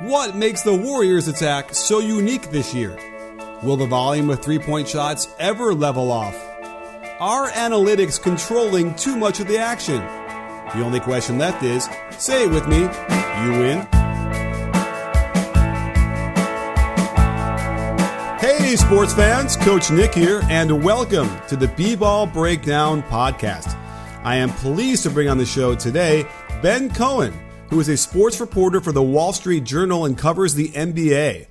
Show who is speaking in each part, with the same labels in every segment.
Speaker 1: What makes the Warriors' attack so unique this year? Will the volume of three point shots ever level off? Are analytics controlling too much of the action? The only question left is say it with me, you win. Hey, sports fans, Coach Nick here, and welcome to the B Ball Breakdown Podcast. I am pleased to bring on the show today Ben Cohen who is a sports reporter for the Wall Street Journal and covers the NBA.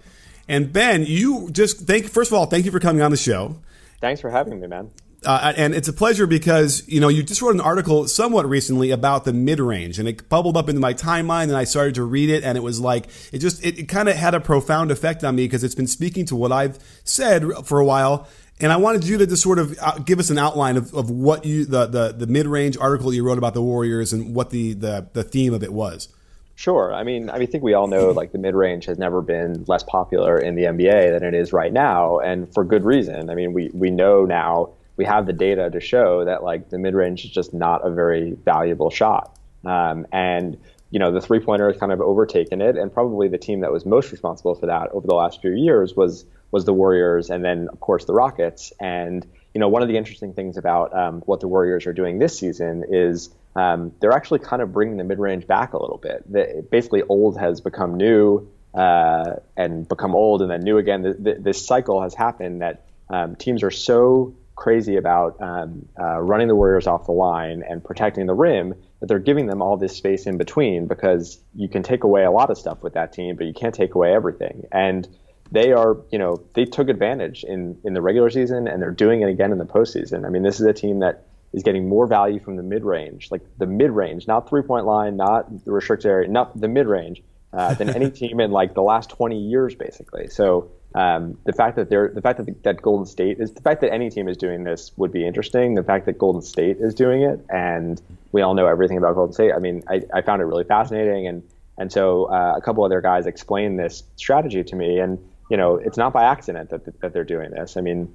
Speaker 1: And Ben, you just thank first of all, thank you for coming on the show.
Speaker 2: Thanks for having me, man.
Speaker 1: Uh, and it's a pleasure because you know you just wrote an article somewhat recently about the mid range, and it bubbled up into my timeline, and I started to read it, and it was like it just it, it kind of had a profound effect on me because it's been speaking to what I've said for a while, and I wanted you to just sort of uh, give us an outline of, of what you the the, the mid range article you wrote about the Warriors and what the, the the theme of it was.
Speaker 2: Sure. I mean, I think we all know like the mid range has never been less popular in the NBA than it is right now, and for good reason. I mean, we we know now we have the data to show that like the mid range is just not a very valuable shot, um, and you know the three pointer has kind of overtaken it, and probably the team that was most responsible for that over the last few years was was the Warriors, and then of course the Rockets. And you know, one of the interesting things about um, what the Warriors are doing this season is um, they're actually kind of bringing the mid range back a little bit. Basically, old has become new uh, and become old and then new again. The, the, this cycle has happened that um, teams are so crazy about um, uh, running the Warriors off the line and protecting the rim that they're giving them all this space in between because you can take away a lot of stuff with that team, but you can't take away everything. And they are, you know, they took advantage in, in the regular season and they're doing it again in the postseason. I mean, this is a team that is getting more value from the mid range, like the mid range, not three point line, not the restricted area, not the mid range, uh, than any team in like the last 20 years, basically. So um, the fact that they're the fact that that Golden State is the fact that any team is doing this would be interesting. The fact that Golden State is doing it, and we all know everything about Golden State. I mean, I, I found it really fascinating, and and so uh, a couple other guys explained this strategy to me, and you know, it's not by accident that that they're doing this. I mean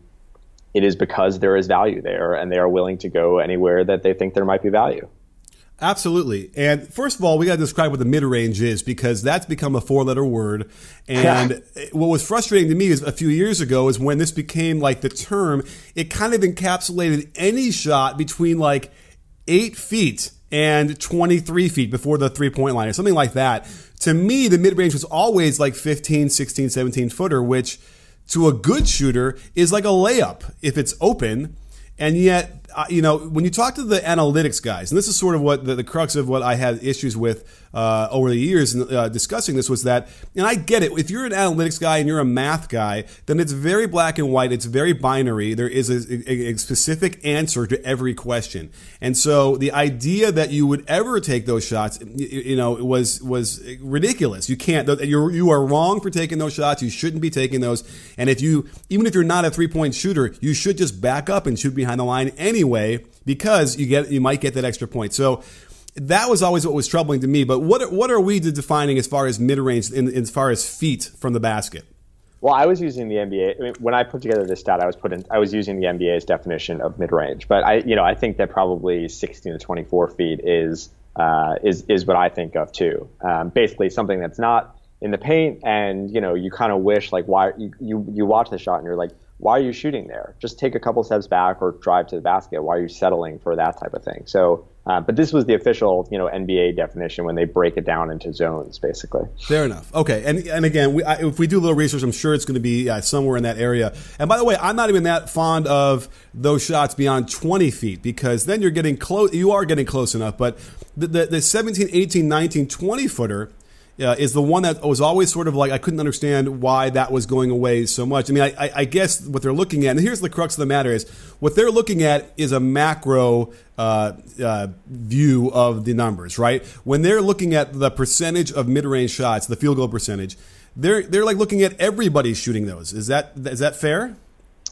Speaker 2: it is because there is value there and they are willing to go anywhere that they think there might be value.
Speaker 1: Absolutely. And first of all, we got to describe what the mid range is because that's become a four letter word. And what was frustrating to me is a few years ago is when this became like the term, it kind of encapsulated any shot between like eight feet and 23 feet before the three point line or something like that. To me, the mid range was always like 15, 16, 17 footer, which to a good shooter is like a layup if it's open. And yet, uh, you know, when you talk to the analytics guys, and this is sort of what the, the crux of what I had issues with uh, over the years uh, discussing this was that, and I get it. If you're an analytics guy and you're a math guy, then it's very black and white. It's very binary. There is a, a, a specific answer to every question, and so the idea that you would ever take those shots, you, you know, was was ridiculous. You can't. You're you are wrong for taking those shots. You shouldn't be taking those. And if you, even if you're not a three point shooter, you should just back up and shoot behind the line anyway because you get you might get that extra point. So that was always what was troubling to me. But what what are we defining as far as mid range, in, as far as feet from the basket?
Speaker 2: Well, I was using the NBA I mean, when I put together this stat. I was put in, I was using the NBA's definition of mid range, but I you know I think that probably 16 to 24 feet is uh, is is what I think of too. Um, basically, something that's not in the paint, and you know you kind of wish like why you, you you watch the shot and you're like why are you shooting there? Just take a couple steps back or drive to the basket. Why are you settling for that type of thing? So, uh, but this was the official, you know, NBA definition when they break it down into zones, basically.
Speaker 1: Fair enough. Okay, and and again, we, I, if we do a little research, I'm sure it's going to be uh, somewhere in that area. And by the way, I'm not even that fond of those shots beyond 20 feet because then you're getting close. You are getting close enough, but the, the, the 17, 18, 19, 20 footer uh, is the one that was always sort of like I couldn't understand why that was going away so much. I mean, I, I, guess what they're looking at, and here's the crux of the matter: is what they're looking at is a macro uh, uh, view of the numbers, right? When they're looking at the percentage of mid-range shots, the field goal percentage, they're they're like looking at everybody shooting those. Is that is that fair?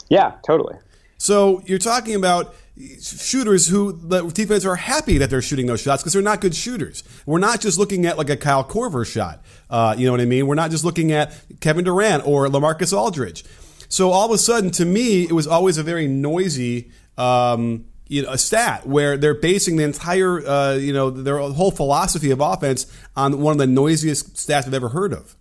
Speaker 2: Yeah, totally.
Speaker 1: So you're talking about shooters who the defense are happy that they're shooting those shots because they're not good shooters. We're not just looking at like a Kyle Korver shot. Uh, you know what I mean? We're not just looking at Kevin Durant or LaMarcus Aldridge. So all of a sudden, to me, it was always a very noisy. Um, you know, a stat where they're basing the entire, uh, you know, their whole philosophy of offense on one of the noisiest stats I've ever heard of.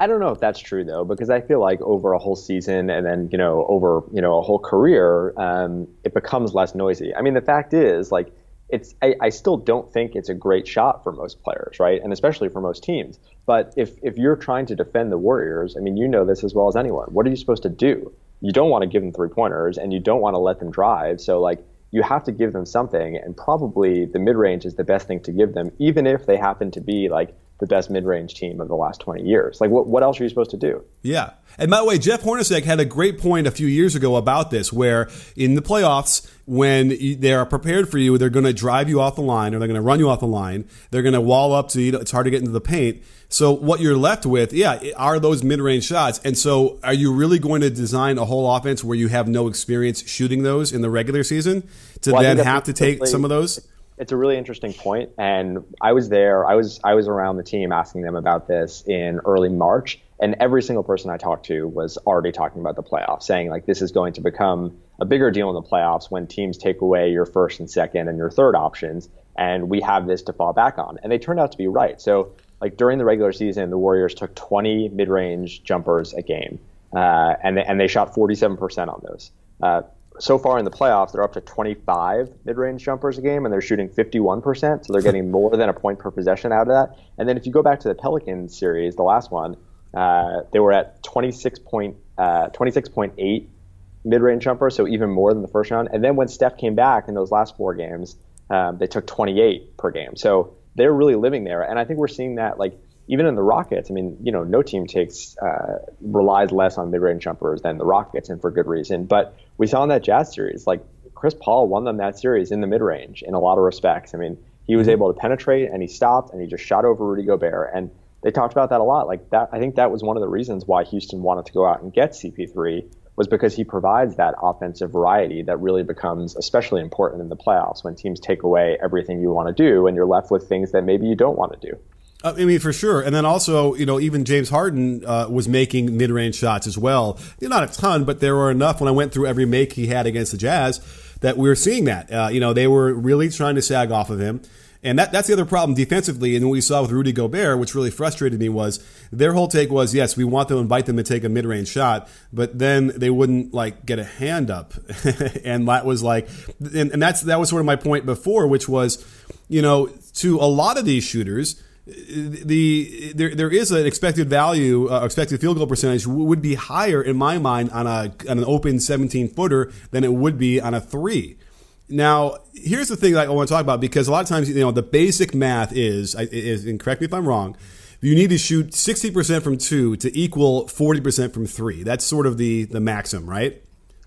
Speaker 2: I don't know if that's true though, because I feel like over a whole season and then you know over you know a whole career, um, it becomes less noisy. I mean, the fact is like it's I, I, still don't think it's a great shot for most players, right? And especially for most teams. But if if you're trying to defend the Warriors, I mean, you know this as well as anyone. What are you supposed to do? You don't want to give them three pointers, and you don't want to let them drive. So like you have to give them something, and probably the mid range is the best thing to give them, even if they happen to be like the best mid-range team of the last 20 years. Like, what, what else are you supposed to do?
Speaker 1: Yeah. And by the way, Jeff Hornacek had a great point a few years ago about this, where in the playoffs, when they are prepared for you, they're going to drive you off the line or they're going to run you off the line. They're going to wall up to you. It's hard to get into the paint. So what you're left with, yeah, are those mid-range shots. And so are you really going to design a whole offense where you have no experience shooting those in the regular season to well, then have to take some of those?
Speaker 2: It's a really interesting point, and I was there. I was I was around the team asking them about this in early March, and every single person I talked to was already talking about the playoffs, saying like this is going to become a bigger deal in the playoffs when teams take away your first and second and your third options, and we have this to fall back on. And they turned out to be right. So like during the regular season, the Warriors took 20 mid-range jumpers a game, uh, and they, and they shot 47% on those. Uh, so far in the playoffs, they're up to 25 mid-range jumpers a game, and they're shooting 51%. So they're getting more than a point per possession out of that. And then if you go back to the Pelicans series, the last one, uh, they were at 26 point, uh, 26.8 mid-range jumpers, so even more than the first round. And then when Steph came back in those last four games, um, they took 28 per game. So they're really living there, and I think we're seeing that like even in the Rockets, I mean, you know, no team takes uh, relies less on mid-range jumpers than the Rockets, and for good reason. But we saw in that Jazz series, like Chris Paul won them that series in the mid-range in a lot of respects. I mean, he was mm-hmm. able to penetrate and he stopped and he just shot over Rudy Gobert. And they talked about that a lot. Like that, I think that was one of the reasons why Houston wanted to go out and get CP3 was because he provides that offensive variety that really becomes especially important in the playoffs when teams take away everything you want to do and you're left with things that maybe you don't want to do.
Speaker 1: Uh, I mean, for sure. And then also, you know, even James Harden uh, was making mid range shots as well. Not a ton, but there were enough when I went through every make he had against the Jazz that we were seeing that. Uh, you know, they were really trying to sag off of him. And that, that's the other problem defensively. And what we saw with Rudy Gobert, which really frustrated me, was their whole take was, yes, we want to invite them to take a mid range shot, but then they wouldn't like get a hand up. and that was like, and, and that's, that was sort of my point before, which was, you know, to a lot of these shooters, the there there is an expected value, uh, expected field goal percentage would be higher in my mind on a on an open 17 footer than it would be on a three. Now, here's the thing that I want to talk about because a lot of times you know the basic math is is and correct me if I'm wrong. You need to shoot 60% from two to equal 40% from three. That's sort of the the maxim, right?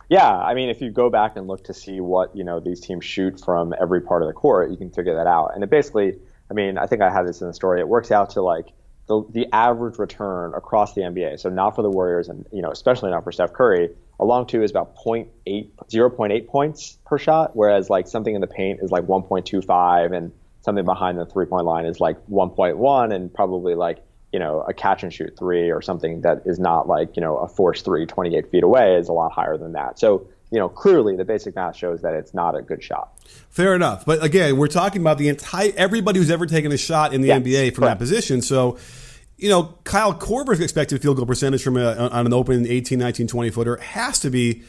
Speaker 2: Yeah, I mean, if you go back and look to see what you know these teams shoot from every part of the court, you can figure that out. And it basically I mean, I think I had this in the story. It works out to like the, the average return across the NBA. So not for the Warriors and, you know, especially not for Steph Curry. A long two is about 0.8, 0.8 points per shot, whereas like something in the paint is like 1.25 and something behind the three point line is like 1.1 and probably like, you know, a catch and shoot three or something that is not like, you know, a force three 28 feet away is a lot higher than that. So you know, clearly the basic math shows that it's not a good shot.
Speaker 1: Fair enough. But again, we're talking about the entire everybody who's ever taken a shot in the NBA from correct. that position. So, you know, Kyle Korver's expected field goal percentage from a, on an open 18, 19, 20 footer has to be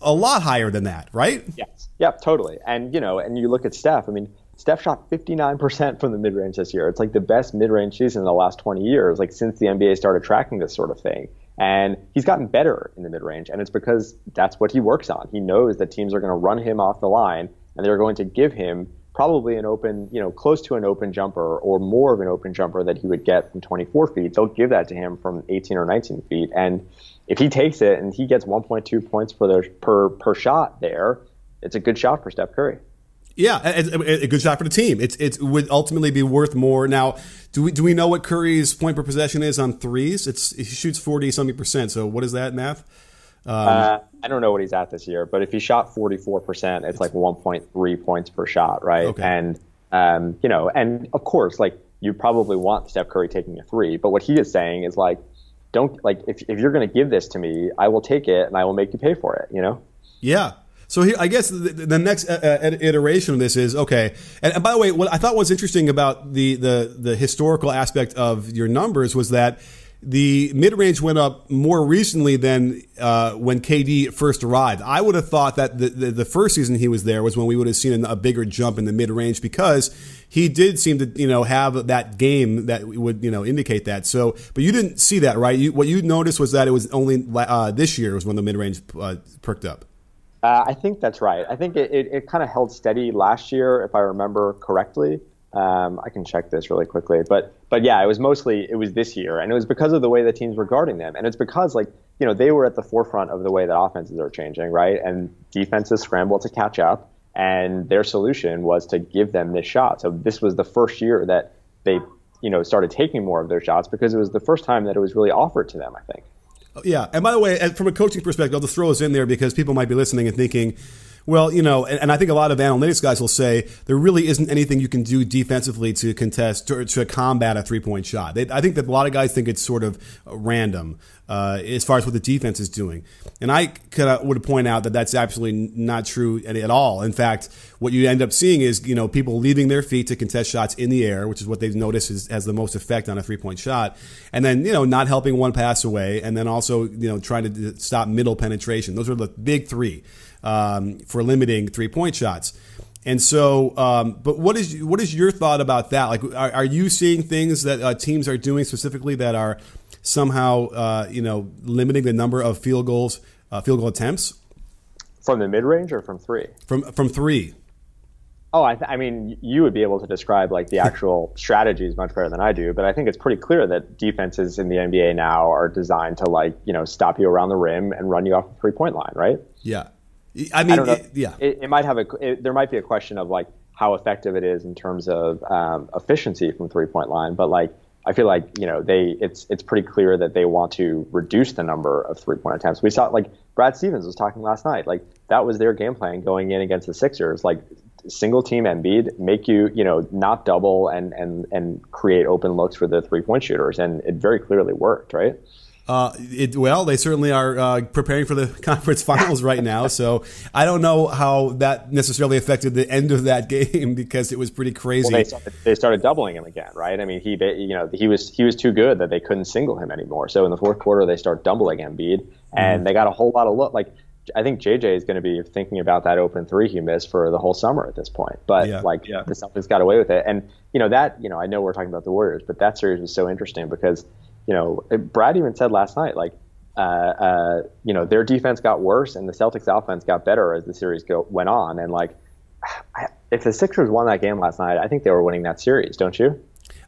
Speaker 1: a lot higher than that, right?
Speaker 2: Yes. Yep, totally. And, you know, and you look at Steph, I mean, Steph shot 59% from the mid range this year. It's like the best mid range season in the last 20 years, like since the NBA started tracking this sort of thing. And he's gotten better in the mid range, and it's because that's what he works on. He knows that teams are going to run him off the line, and they're going to give him probably an open, you know, close to an open jumper or more of an open jumper that he would get from 24 feet. They'll give that to him from 18 or 19 feet, and if he takes it and he gets 1.2 points per their, per per shot there, it's a good shot for Steph Curry.
Speaker 1: Yeah, a, a, good shot for the team. It's it would ultimately be worth more. Now, do we do we know what Curry's point per possession is on threes? It's he shoots forty something percent. So what is that math?
Speaker 2: Um, uh, I don't know what he's at this year, but if he shot forty four percent, it's like one point three points per shot, right? Okay. And um, you know, and of course, like you probably want Steph Curry taking a three, but what he is saying is like, don't like if if you're going to give this to me, I will take it and I will make you pay for it. You know?
Speaker 1: Yeah. So here, I guess the, the next uh, uh iteration of this is okay. And, and, by the way, what I thought was interesting about the, the the historical aspect of your numbers was that the mid range went up more recently than uh, when KD first arrived. I would have thought that the, the, the, first season he was there was when we would have seen a bigger jump in the mid range because he did seem to you know have that game that would you know indicate that. So, but you didn't see that, right? You, what you noticed was that it was only uh, this year was when the mid range uh, perked up.
Speaker 2: Uh, I think that's right. I think it, it, it kind of held steady last year, if I remember correctly. Um, I can check this really quickly, but but yeah, it was mostly it was this year, and it was because of the way the teams were guarding them, and it's because like you know they were at the forefront of the way that offenses are changing, right? And defenses scramble to catch up, and their solution was to give them this shot. So this was the first year that they you know started taking more of their shots because it was the first time that it was really offered to them. I think.
Speaker 1: Yeah, and by the way, from a coaching perspective, I'll just throw this in there because people might be listening and thinking well, you know, and, and, I think a lot of analytics guys will say there really isn't anything you can do defensively to contest to, to combat a three point shot. They, I think that a lot of guys think it's sort of random uh, as far as what the defense is doing, and I could uh, would point out that that's absolutely not true at, at, all. In fact, what you end up seeing is you know people leaving their feet to contest shots in the air, which is what they've noticed is, has the most effect on a three point shot, and then you know not helping one pass away, and then also you know trying to stop middle penetration. Those are the big three um, for limiting three point shots. And so, um, but what is what is your thought about that? Like, are, are you seeing things that uh, teams are doing specifically that are somehow, uh, you know, limiting the number of field goals, uh, field goal attempts
Speaker 2: from the mid range or from three?
Speaker 1: From from three.
Speaker 2: Oh, I, th- I, mean, you would be able to describe like the actual strategies much better than I do, but I think it's pretty clear that defenses in the NBA now are designed to like you know stop you around the rim and run you off the three point line, right?
Speaker 1: Yeah. I mean, I it, yeah,
Speaker 2: it, it, might have a. It, there might be a question of like how effective it is in terms of um, efficiency from three point line, but like I feel like you know they it's it's pretty clear that they want to reduce the number of three point attempts. We saw like Brad Stevens was talking last night, like that was their game plan going in against the Sixers, like single team Embiid, make you you know not double and and and create open looks for the three point shooters, and it very clearly worked, right?
Speaker 1: Uh, it, well, they certainly are uh, preparing for the conference finals right now, so I don't know how that necessarily affected the end of that game because it was pretty crazy.
Speaker 2: Well, they, started, they started doubling him again, right? I mean, he you know he was he was too good that they couldn't single him anymore. So in the fourth quarter, they start doubling Embiid, and mm. they got a whole lot of look. Like I think JJ is going to be thinking about that open three he missed for the whole summer at this point. But yeah, like yeah. the Celtics got away with it, and you know that you know I know we're talking about the Warriors, but that series was so interesting because you know, Brad even said last night, like, uh, uh, you know, their defense got worse and the Celtics offense got better as the series go, went on. And like, if the Sixers won that game last night, I think they were winning that series, don't you?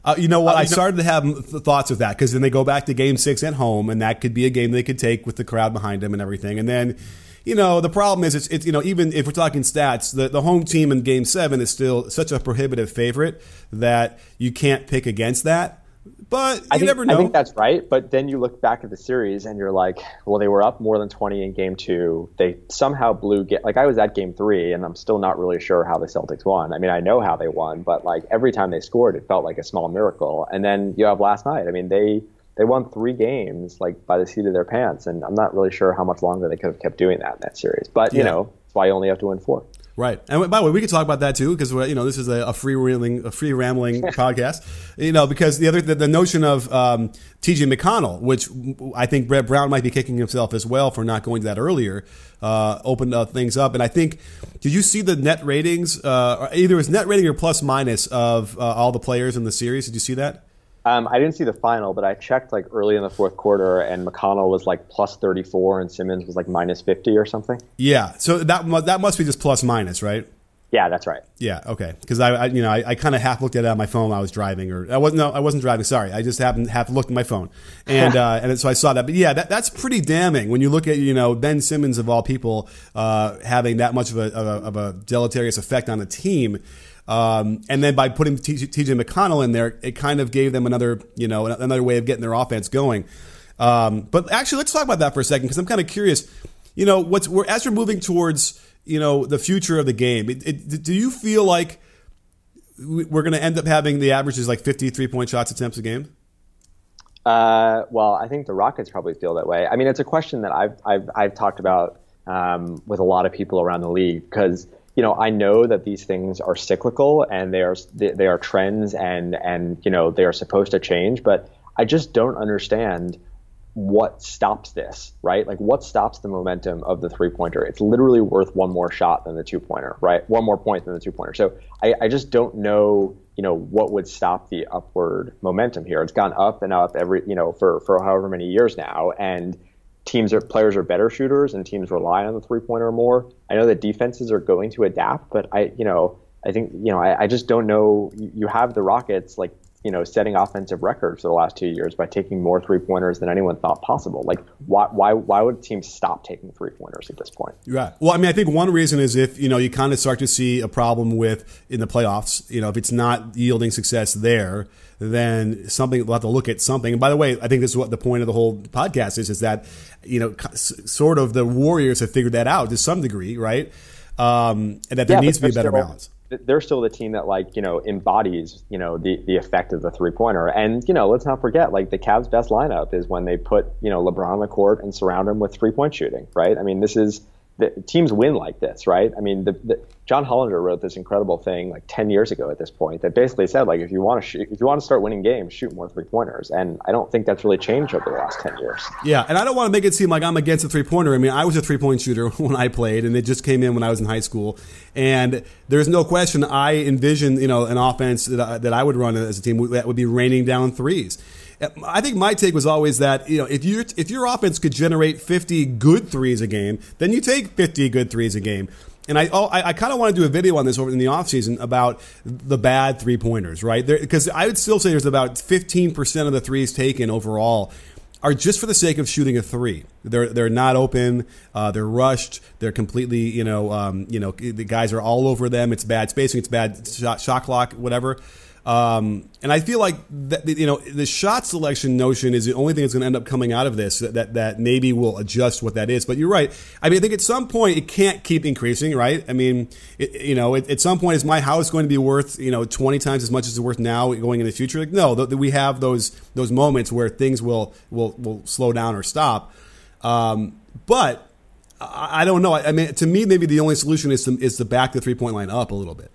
Speaker 1: Uh, you know what? Uh, I started to have thoughts of that because then they go back to Game Six at home, and that could be a game they could take with the crowd behind them and everything. And then, you know, the problem is it's, it's you know even if we're talking stats, the the home team in Game Seven is still such a prohibitive favorite that you can't pick against that. But you
Speaker 2: I think,
Speaker 1: never know.
Speaker 2: I think that's right. But then you look back at the series and you're like, well, they were up more than 20 in game two. They somehow blew. Get, like I was at game three, and I'm still not really sure how the Celtics won. I mean, I know how they won, but like every time they scored, it felt like a small miracle. And then you have last night. I mean, they they won three games like by the seat of their pants, and I'm not really sure how much longer they could have kept doing that in that series. But you know, that's why you only have to win four.
Speaker 1: Right, and by the way, we could talk about that too because you know this is a, a free rambling, a free rambling podcast. You know, because the other the, the notion of um, T.J. McConnell, which I think Brett Brown might be kicking himself as well for not going to that earlier, uh, opened uh, things up. And I think, did you see the net ratings? Uh, either was net rating or plus minus of uh, all the players in the series? Did you see that?
Speaker 2: Um, I didn't see the final, but I checked like early in the fourth quarter, and McConnell was like plus 34, and Simmons was like minus 50 or something.
Speaker 1: Yeah, so that that must be just plus minus, right?
Speaker 2: Yeah, that's right.
Speaker 1: Yeah, okay. Because I, I, you know, I, I kind of half looked at it on my phone while I was driving, or I wasn't. No, I wasn't driving. Sorry, I just happened half looked at my phone, and uh, and so I saw that. But yeah, that, that's pretty damning when you look at you know Ben Simmons of all people uh, having that much of a, of a, of a deleterious effect on the team. Um, and then by putting TJ McConnell in there, it kind of gave them another, you know, another way of getting their offense going. Um, but actually, let's talk about that for a second because I'm kind of curious. You know, what's we're, as we're moving towards, you know, the future of the game. It, it, do you feel like we're going to end up having the averages like 53 point shots attempts a game?
Speaker 2: Uh, well, I think the Rockets probably feel that way. I mean, it's a question that I've I've, I've talked about um, with a lot of people around the league because you know, I know that these things are cyclical and they are they are trends and and you know they are supposed to change, but I just don't understand what stops this, right? Like what stops the momentum of the three pointer? It's literally worth one more shot than the two pointer, right? One more point than the two pointer. So I, I just don't know, you know, what would stop the upward momentum here. It's gone up and up every, you know, for, for however many years now. And teams are players are better shooters and teams rely on the three pointer more. I know that defenses are going to adapt, but I, you know, I think, you know, I, I just don't know. You have the Rockets like you know, setting offensive records for the last two years by taking more three pointers than anyone thought possible. Like, why, why, why would teams stop taking three pointers at this point?
Speaker 1: Right. Well, I mean, I think one reason is if you know you kind of start to see a problem with in the playoffs. You know, if it's not yielding success there, then something we'll have to look at something. And by the way, I think this is what the point of the whole podcast is: is that you know, sort of the Warriors have figured that out to some degree, right? Um, and that there yeah, needs to be a better still, balance
Speaker 2: they're still the team that like you know embodies you know the the effect of the three pointer. And you know, let's not forget like the Cavs' best lineup is when they put you know LeBron on the court and surround him with three point shooting. Right? I mean, this is the teams win like this, right? I mean, the, the, John Hollinger wrote this incredible thing like 10 years ago at this point that basically said like if you want to shoot, if you want to start winning games, shoot more three pointers. And I don't think that's really changed over the last 10 years.
Speaker 1: Yeah, and I don't want to make it seem like I'm against the three pointer. I mean, I was a three point shooter when I played, and it just came in when I was in high school. And there's no question I envisioned you know an offense that I, that I would run as a team that would be raining down threes. I think my take was always that you know if you if your offense could generate 50 good threes a game, then you take 50 good threes a game. And I, oh, I, I kind of want to do a video on this over in the offseason about the bad three pointers, right? Because I would still say there's about 15% of the threes taken overall are just for the sake of shooting a three. They're they're not open. Uh, they're rushed. They're completely you know um, you know the guys are all over them. It's bad spacing. It's bad shot, shot clock. Whatever. Um, and I feel like that, you know the shot selection notion is the only thing that's going to end up coming out of this that, that, that maybe will adjust what that is. But you're right. I mean, I think at some point it can't keep increasing, right? I mean, it, you know, at, at, some point is my house going to be worth you know 20 times as much as it's worth now going in the future? Like, no, th- we have those those moments where things will will will slow down or stop. Um, but I, I don't know. I, I mean, to me, maybe the only solution is to, is to back the three point line up a little bit.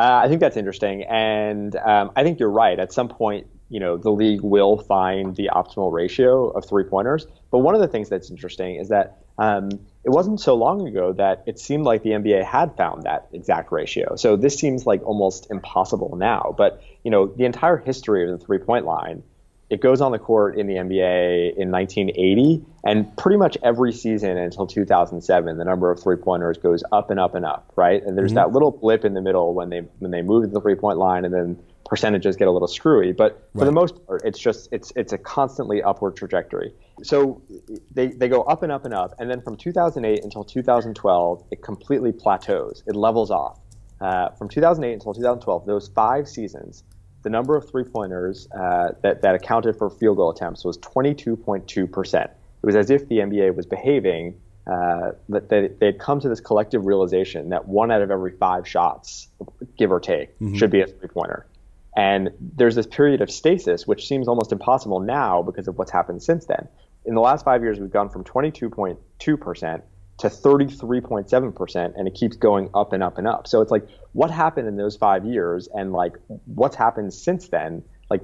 Speaker 2: Uh, I think that's interesting, and um, I think you're right. At some point, you know, the league will find the optimal ratio of three pointers. But one of the things that's interesting is that um, it wasn't so long ago that it seemed like the NBA had found that exact ratio. So this seems like almost impossible now. But you know, the entire history of the three point line it goes on the court in the NBA in 1980, and pretty much every season until 2007, the number of three pointers goes up and up and up, right? And there's mm-hmm. that little blip in the middle when they when they move to the three point line, and then percentages get a little screwy. But for right. the most part, it's just it's it's a constantly upward trajectory. So they they go up and up and up, and then from 2008 until 2012, it completely plateaus. It levels off. Uh, from 2008 until 2012, those five seasons the number of three pointers uh, that, that accounted for field goal attempts was 22.2%. It was as if the NBA was behaving, uh, that they, they had come to this collective realization that one out of every five shots, give or take, mm-hmm. should be a three pointer. And there's this period of stasis, which seems almost impossible now because of what's happened since then. In the last five years, we've gone from 22.2% to 33.7% and it keeps going up and up and up. So it's like what happened in those 5 years and like what's happened since then? Like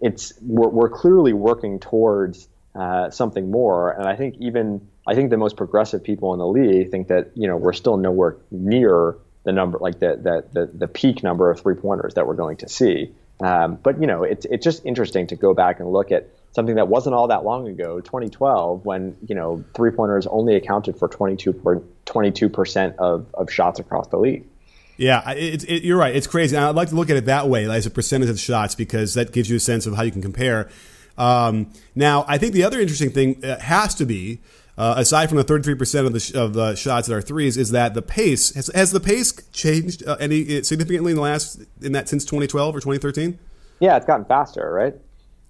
Speaker 2: it's we're, we're clearly working towards uh, something more and I think even I think the most progressive people in the league think that, you know, we're still nowhere near the number like the the the, the peak number of three pointers that we're going to see. Um, but you know, it's it's just interesting to go back and look at something that wasn't all that long ago, 2012, when you know three pointers only accounted for 22 percent of, of shots across the league.
Speaker 1: Yeah, it, it, you're right. It's crazy. And I'd like to look at it that way, as a percentage of shots, because that gives you a sense of how you can compare. Um, now, I think the other interesting thing uh, has to be, uh, aside from the 33% of the, sh- of the shots that are threes, is that the pace has, has the pace changed uh, any significantly in the last in that since 2012 or 2013?
Speaker 2: Yeah, it's gotten faster, right?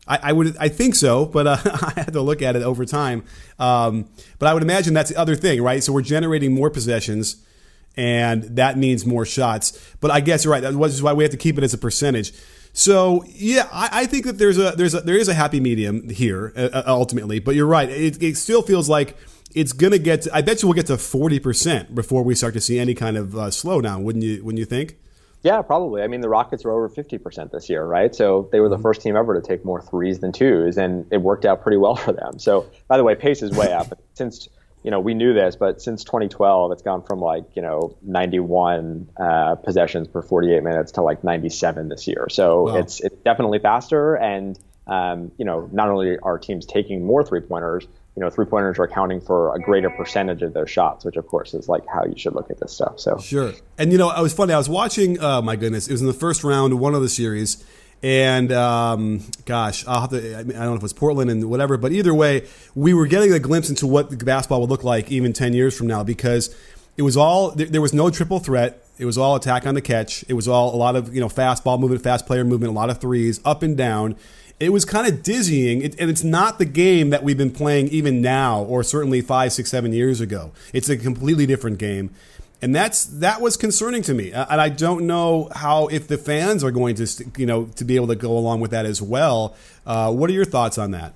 Speaker 1: I, I, would, I think so, but uh, I had to look at it over time. Um, but I would imagine that's the other thing, right? So we're generating more possessions, and that means more shots. But I guess you're right. That is why we have to keep it as a percentage. So yeah, I, I think that there's a there's a there is a happy medium here uh, uh ultimately. But you're right. It, it still feels like it's gonna get. To, I bet you we'll get to forty percent before we start to see any kind of uh, slowdown. Wouldn't you? Wouldn't you think?
Speaker 2: Yeah, probably. I mean, the Rockets were over 50% this year, right? So they were the mm-hmm. first team ever to take more threes than twos, and it worked out pretty well for them. So, by the way, pace is way up. Since you know, we knew this, but since 2012, it's gone from like, you know, 91 uh, possessions per 48 minutes to like 97 this year. So wow. it's, it's definitely faster. And, um, you know, not only are teams taking more three pointers, you know, three pointers are accounting for a greater percentage of their shots, which of course is like how you should look at this stuff. So
Speaker 1: sure. And, you know, I was funny. I was watching, oh my goodness, it was in the first round, of one of the series and um, gosh, I'll have to, I, don't know if it was Portland and whatever, but either way, we were getting a glimpse into what the basketball would look like even 10 years from now because it was all, there, there was no triple threat. It was all attack on the catch. It was all a lot of, you know, fast ball movement, fast player movement, a lot of threes, up and down. It was kind of dizzying, it, and it's not the game that we've been playing even now, or certainly five, six, seven years ago. It's a completely different game. And that's that was concerning to me. And i don't know how if the fans are going to you know to be able to go along with that as well. Uh, what are your thoughts on that?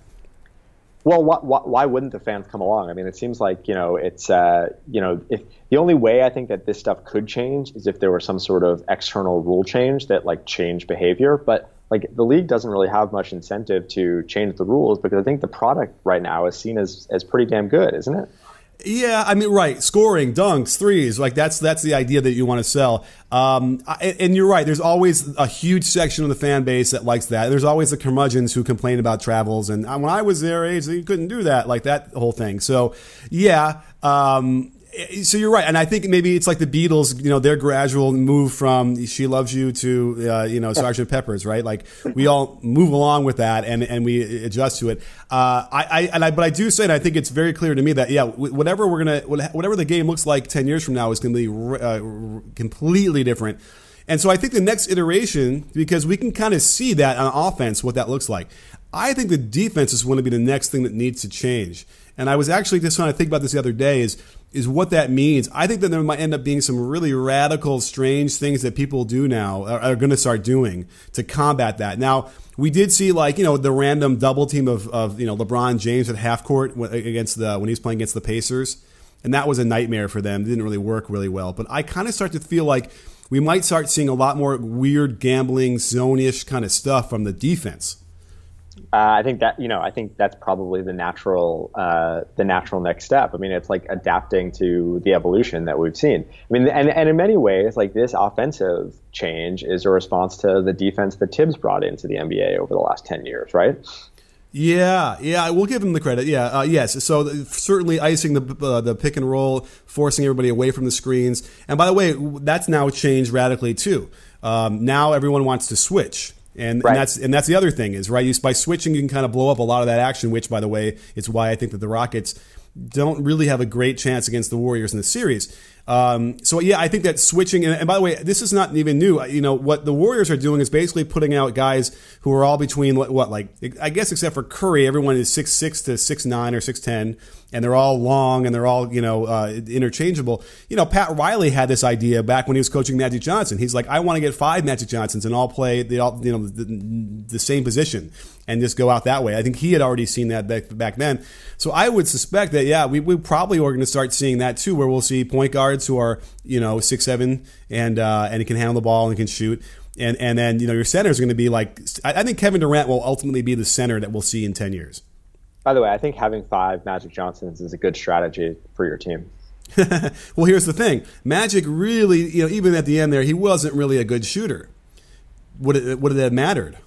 Speaker 2: Well wh- wh- why wouldn't the fans come along? I mean it seems like you know it's uh, you know if the only way i think that this stuff could change is if there were some sort of external rule change that like change behavior. But like the league doesn't really have much incentive to change the rules because i think the product right now is seen as as pretty damn good isn't it
Speaker 1: yeah, I mean, right, scoring, dunks, threes, like that's that's the idea that you want to sell. Um, and you're right. There's always a huge section of the fan base that likes that. There's always the curmudgeons who complain about travels, and when I was their age, you couldn't do that, like that whole thing. So, yeah, um, so you're right, and I think maybe it's like the Beatles, you know, their gradual move from "She Loves You" to uh, you know Sergeant Pepper's, right? Like we all move along with that, and and we adjust to it. Uh, I, I and I, but I do say, and I think it's very clear to me that yeah, whatever we're gonna, whatever the game looks like ten years from now is going to be uh, completely different. And so I think the next iteration, because we can kind of see that on offense, what that looks like. I think the defense is going to be the next thing that needs to change. And I was actually just trying to think about this the other day is is what that means. I think that there might end up being some really radical, strange things that people do now uh, are, are going to start doing to combat that. Now, we did see like you know the random double team of, of you know LeBron James at half court against the when he was playing against the Pacers, and that was a nightmare for them. It didn't really work really well. But I kind of start to feel like we might start seeing a lot more weird gambling zone-ish kind of stuff from the defense.
Speaker 2: Uh, I think that you know, I think that's probably the natural, uh, the natural next step. I mean, it's like adapting to the evolution that we've seen. I mean, and and in many ways, like this offensive change is a response to the defense that Thibs brought into the NBA over the last ten years, right?
Speaker 1: Yeah, yeah, we'll give him the credit. Yeah, uh, yes. So certainly icing the uh, the pick and roll, forcing everybody away from the screens. And by the way, that's now changed radically too. Um, now everyone wants to switch. And, right. and, that's and that's the other thing is right. You, by switching, you can kind of blow up a lot of that action. Which, by the way, it's why I think that the Rockets don't really have a great chance against the Warriors in the series. Um, so yeah, I think that switching, and, and, by the way, this is not even new. You know what the Warriors are doing is basically putting out guys who are all between what, what like I guess except for Curry, everyone is six six to six nine or six ten, and they're all long and they're all you know uh, interchangeable. You know, Pat Riley had this idea back when he was coaching Magic Johnson. He's like, I want to get five Magic Johnsons and all play the all you know the, the same position and just go out that way. I think he had already seen that back, back then. So I would suspect that yeah, we, we probably are going to start seeing that too, where we'll see point guards who are you know six seven and uh, and can handle the ball and can shoot. And, and then you know your center is going to be like I, I think Kevin Durant will ultimately be the center that we'll see in ten years.
Speaker 2: By the way, I think having five Magic Johnsons is a good strategy for your team.
Speaker 1: well, here's the thing: Magic really, you know, even at the end there, he wasn't really a good shooter. Would it would it have mattered?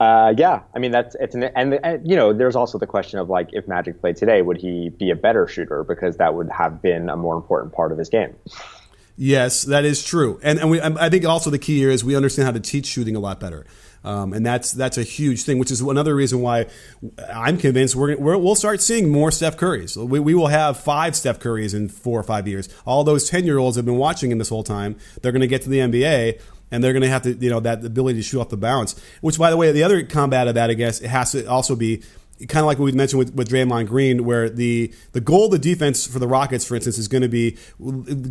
Speaker 2: Uh, yeah, I mean that's it's an and, and, you know there's also the question of like if Magic played today, would he be a better shooter because that would have been a more important part of his game.
Speaker 1: Yes, that is true, and and we, I think also the key here is we understand how to teach shooting a lot better. Um, and that's that's a huge thing, which is another reason why I'm convinced we're, we will start seeing more Steph Currys. We, we will have five Steph Currys in four or five years. All those ten year olds have been watching him this whole time. They're going to get to the NBA, and they're going to have to you know that ability to shoot off the bounce. Which, by the way, the other combat of that, I guess, it has to also be kind of like what we mentioned with, with Draymond Green, where the, the goal of the defense for the Rockets, for instance, is going to be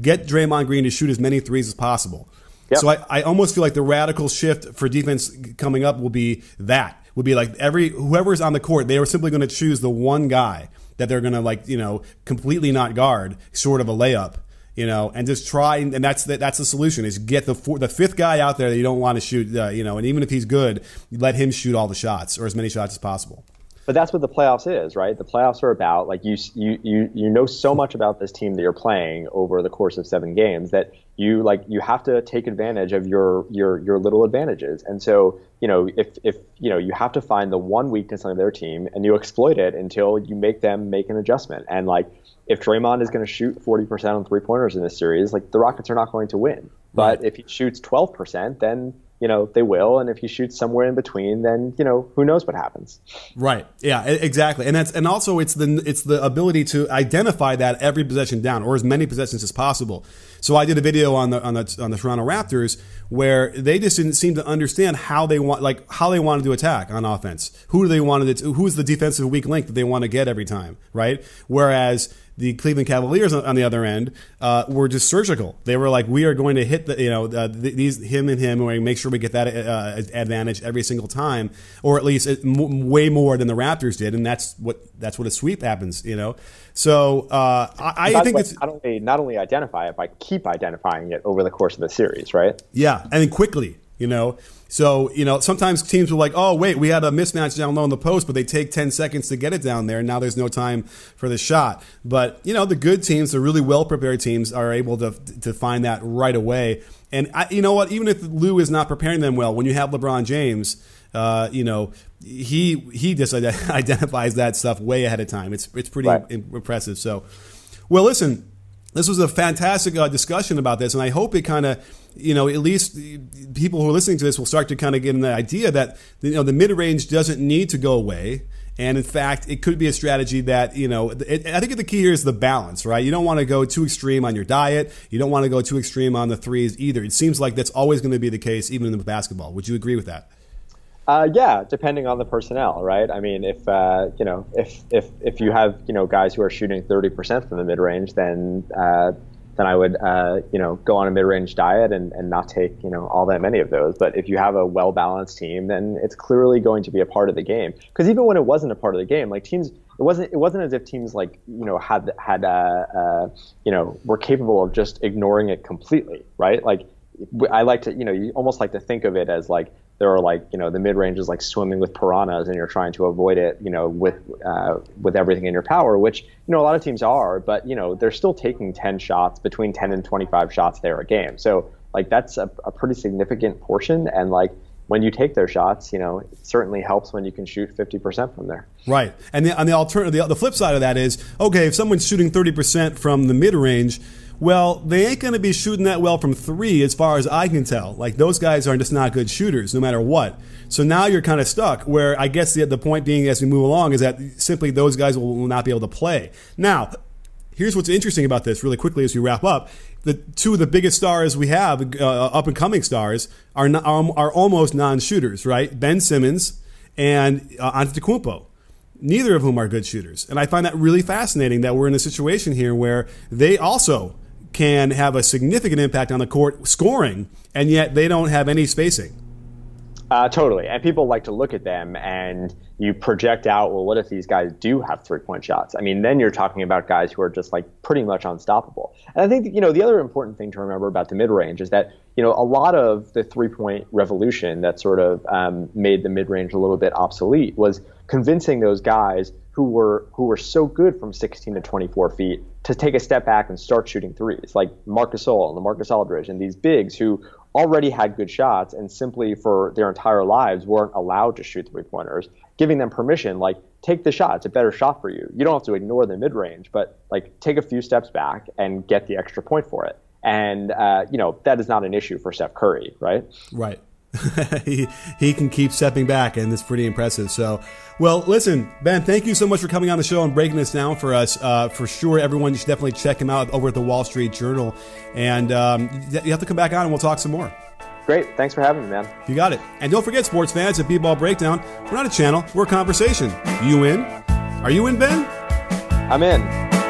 Speaker 1: get Draymond Green to shoot as many threes as possible. Yep. So I, I almost feel like the radical shift for defense coming up will be that would be like every whoever's on the court, they are simply going to choose the one guy that they're going to like you know completely not guard, sort of a layup, you know, and just try, and that's the, that's the solution is get the four, the fifth guy out there that you don't want to shoot, uh, you know, and even if he's good, let him shoot all the shots or as many shots as possible.
Speaker 2: But that's what the playoffs is, right? The playoffs are about like you you you you know so much about this team that you're playing over the course of seven games that you like you have to take advantage of your your your little advantages. And so you know if if you know you have to find the one weakness on their team and you exploit it until you make them make an adjustment. And like if Draymond is going to shoot 40% on three pointers in this series, like the Rockets are not going to win. But right. if he shoots 12%, then you know they will and if you shoot somewhere in between then you know who knows what happens.
Speaker 1: Right. Yeah exactly. And that's and also it's the it's the ability to identify that every possession down or as many possessions as possible. So i did a video on the on the on the toronto raptors where they just didn't seem to understand how they want like how they wanted to attack on offense. Who do they wanted to who's the defensive weak link that they want to get every time right? Whereas the Cleveland Cavaliers on the other end uh, were just surgical. They were like, we are going to hit the, you know, uh, these him and him, and make sure we get that uh, advantage every single time, or at least way more than the Raptors did, and that's what that's what a sweep happens, you know. So uh, I, I think it's
Speaker 2: not only not only identify it, but keep identifying it over the course of the series, right?
Speaker 1: Yeah, and then quickly, you know. So, you know, sometimes teams will like, oh, wait, we had a mismatch down low in the post, but they take 10 seconds to get it down there. And now there's no time for the shot. But, you know, the good teams, the really well prepared teams, are able to, to find that right away. And I, you know what? Even if Lue is not preparing them well, when you have LeBron James, uh, you know, he he just identifies that stuff way ahead of time. It's it's pretty right. impressive. So, well, listen, this was a fantastic uh, discussion about this, and I hope it kind of you know, at least people who are listening to this will start to kind of get an idea that you know the mid range doesn't need to go away. And in fact, it could be a strategy that, you know, it, I think the key here is the balance, right? You don't want to go too extreme on your diet. You don't want to go too extreme on the threes either. It seems like that's always going to be the case, even in the basketball. Would you agree with that?
Speaker 2: Uh, yeah, depending on the personnel, right? I mean, if uh, you know, if if if you have you know guys who are shooting thirty percent from the mid range, then uh, then I would, uh, you know, go on a mid-range diet and, and not take, you know, all that many of those. But if you have a well-balanced team, then it's clearly going to be a part of the game. Because even when it wasn't a part of the game, like teams, it wasn't it wasn't as if teams like you know had had uh, uh, you know were capable of just ignoring it completely, right? Like I like to, you know, you almost like to think of it as like there are like you know the mid range is like swimming with piranhas and you're trying to avoid it you know with uh, with everything in your power which you know a lot of teams are but you know they're still taking 10 shots between 10 and 25 shots there a game so like that's a, a pretty significant portion and like when you take those shots, you know, it certainly helps when you can shoot 50% from there.
Speaker 1: Right. And the, on the alternative, the, the flip side of that is, okay, if someone's shooting 30% from the mid range, well, they ain't going to be shooting that well from three, as far as I can tell. Like those guys are just not good shooters, no matter what. So now you're kind of stuck. Where I guess the, the point being, as we move along, is that simply those guys will, will not be able to play. Now, here's what's interesting about this, really quickly, as we wrap up. The two of the biggest stars we have, uh, up and coming stars, are not, are, are almost non-shooters, right? Ben Simmons and uh, Antetokounmpo neither of whom are good shooters. And I find that really fascinating that we're in a situation here where they also can have a significant impact on the court scoring, and yet they don't have any spacing.
Speaker 2: Uh, totally. And people like to look at them and you project out, well, what if these guys do have three point shots? I mean, then you're talking about guys who are just like pretty much unstoppable. And I think, you know, the other important thing to remember about the mid range is that, you know, a lot of the three point revolution that sort of um, made the mid range a little bit obsolete was convincing those guys who were who were so good from 16 to 24 feet to take a step back and start shooting threes, like Marcus Gasol and LaMarcus Aldridge and these bigs who already had good shots and simply for their entire lives weren't allowed to shoot three pointers, giving them permission, like take the shot, it's a better shot for you. You don't have to ignore the mid range, but like take a few steps back and get the extra point for it. And uh, you know that is not an issue for Steph Curry, right?
Speaker 1: Right. he he can keep stepping back, and it's pretty impressive. So, well, listen, Ben, thank you so much for coming on the show and breaking this down for us. Uh, for sure, everyone should definitely check him out over at the Wall Street Journal, and um, you have to come back on and we'll talk some more.
Speaker 2: Great, thanks for having me, man.
Speaker 1: You got it. And don't forget, sports fans, at B-Ball Breakdown, we're not a channel, we're a conversation. You in? Are you in, Ben?
Speaker 2: I'm in.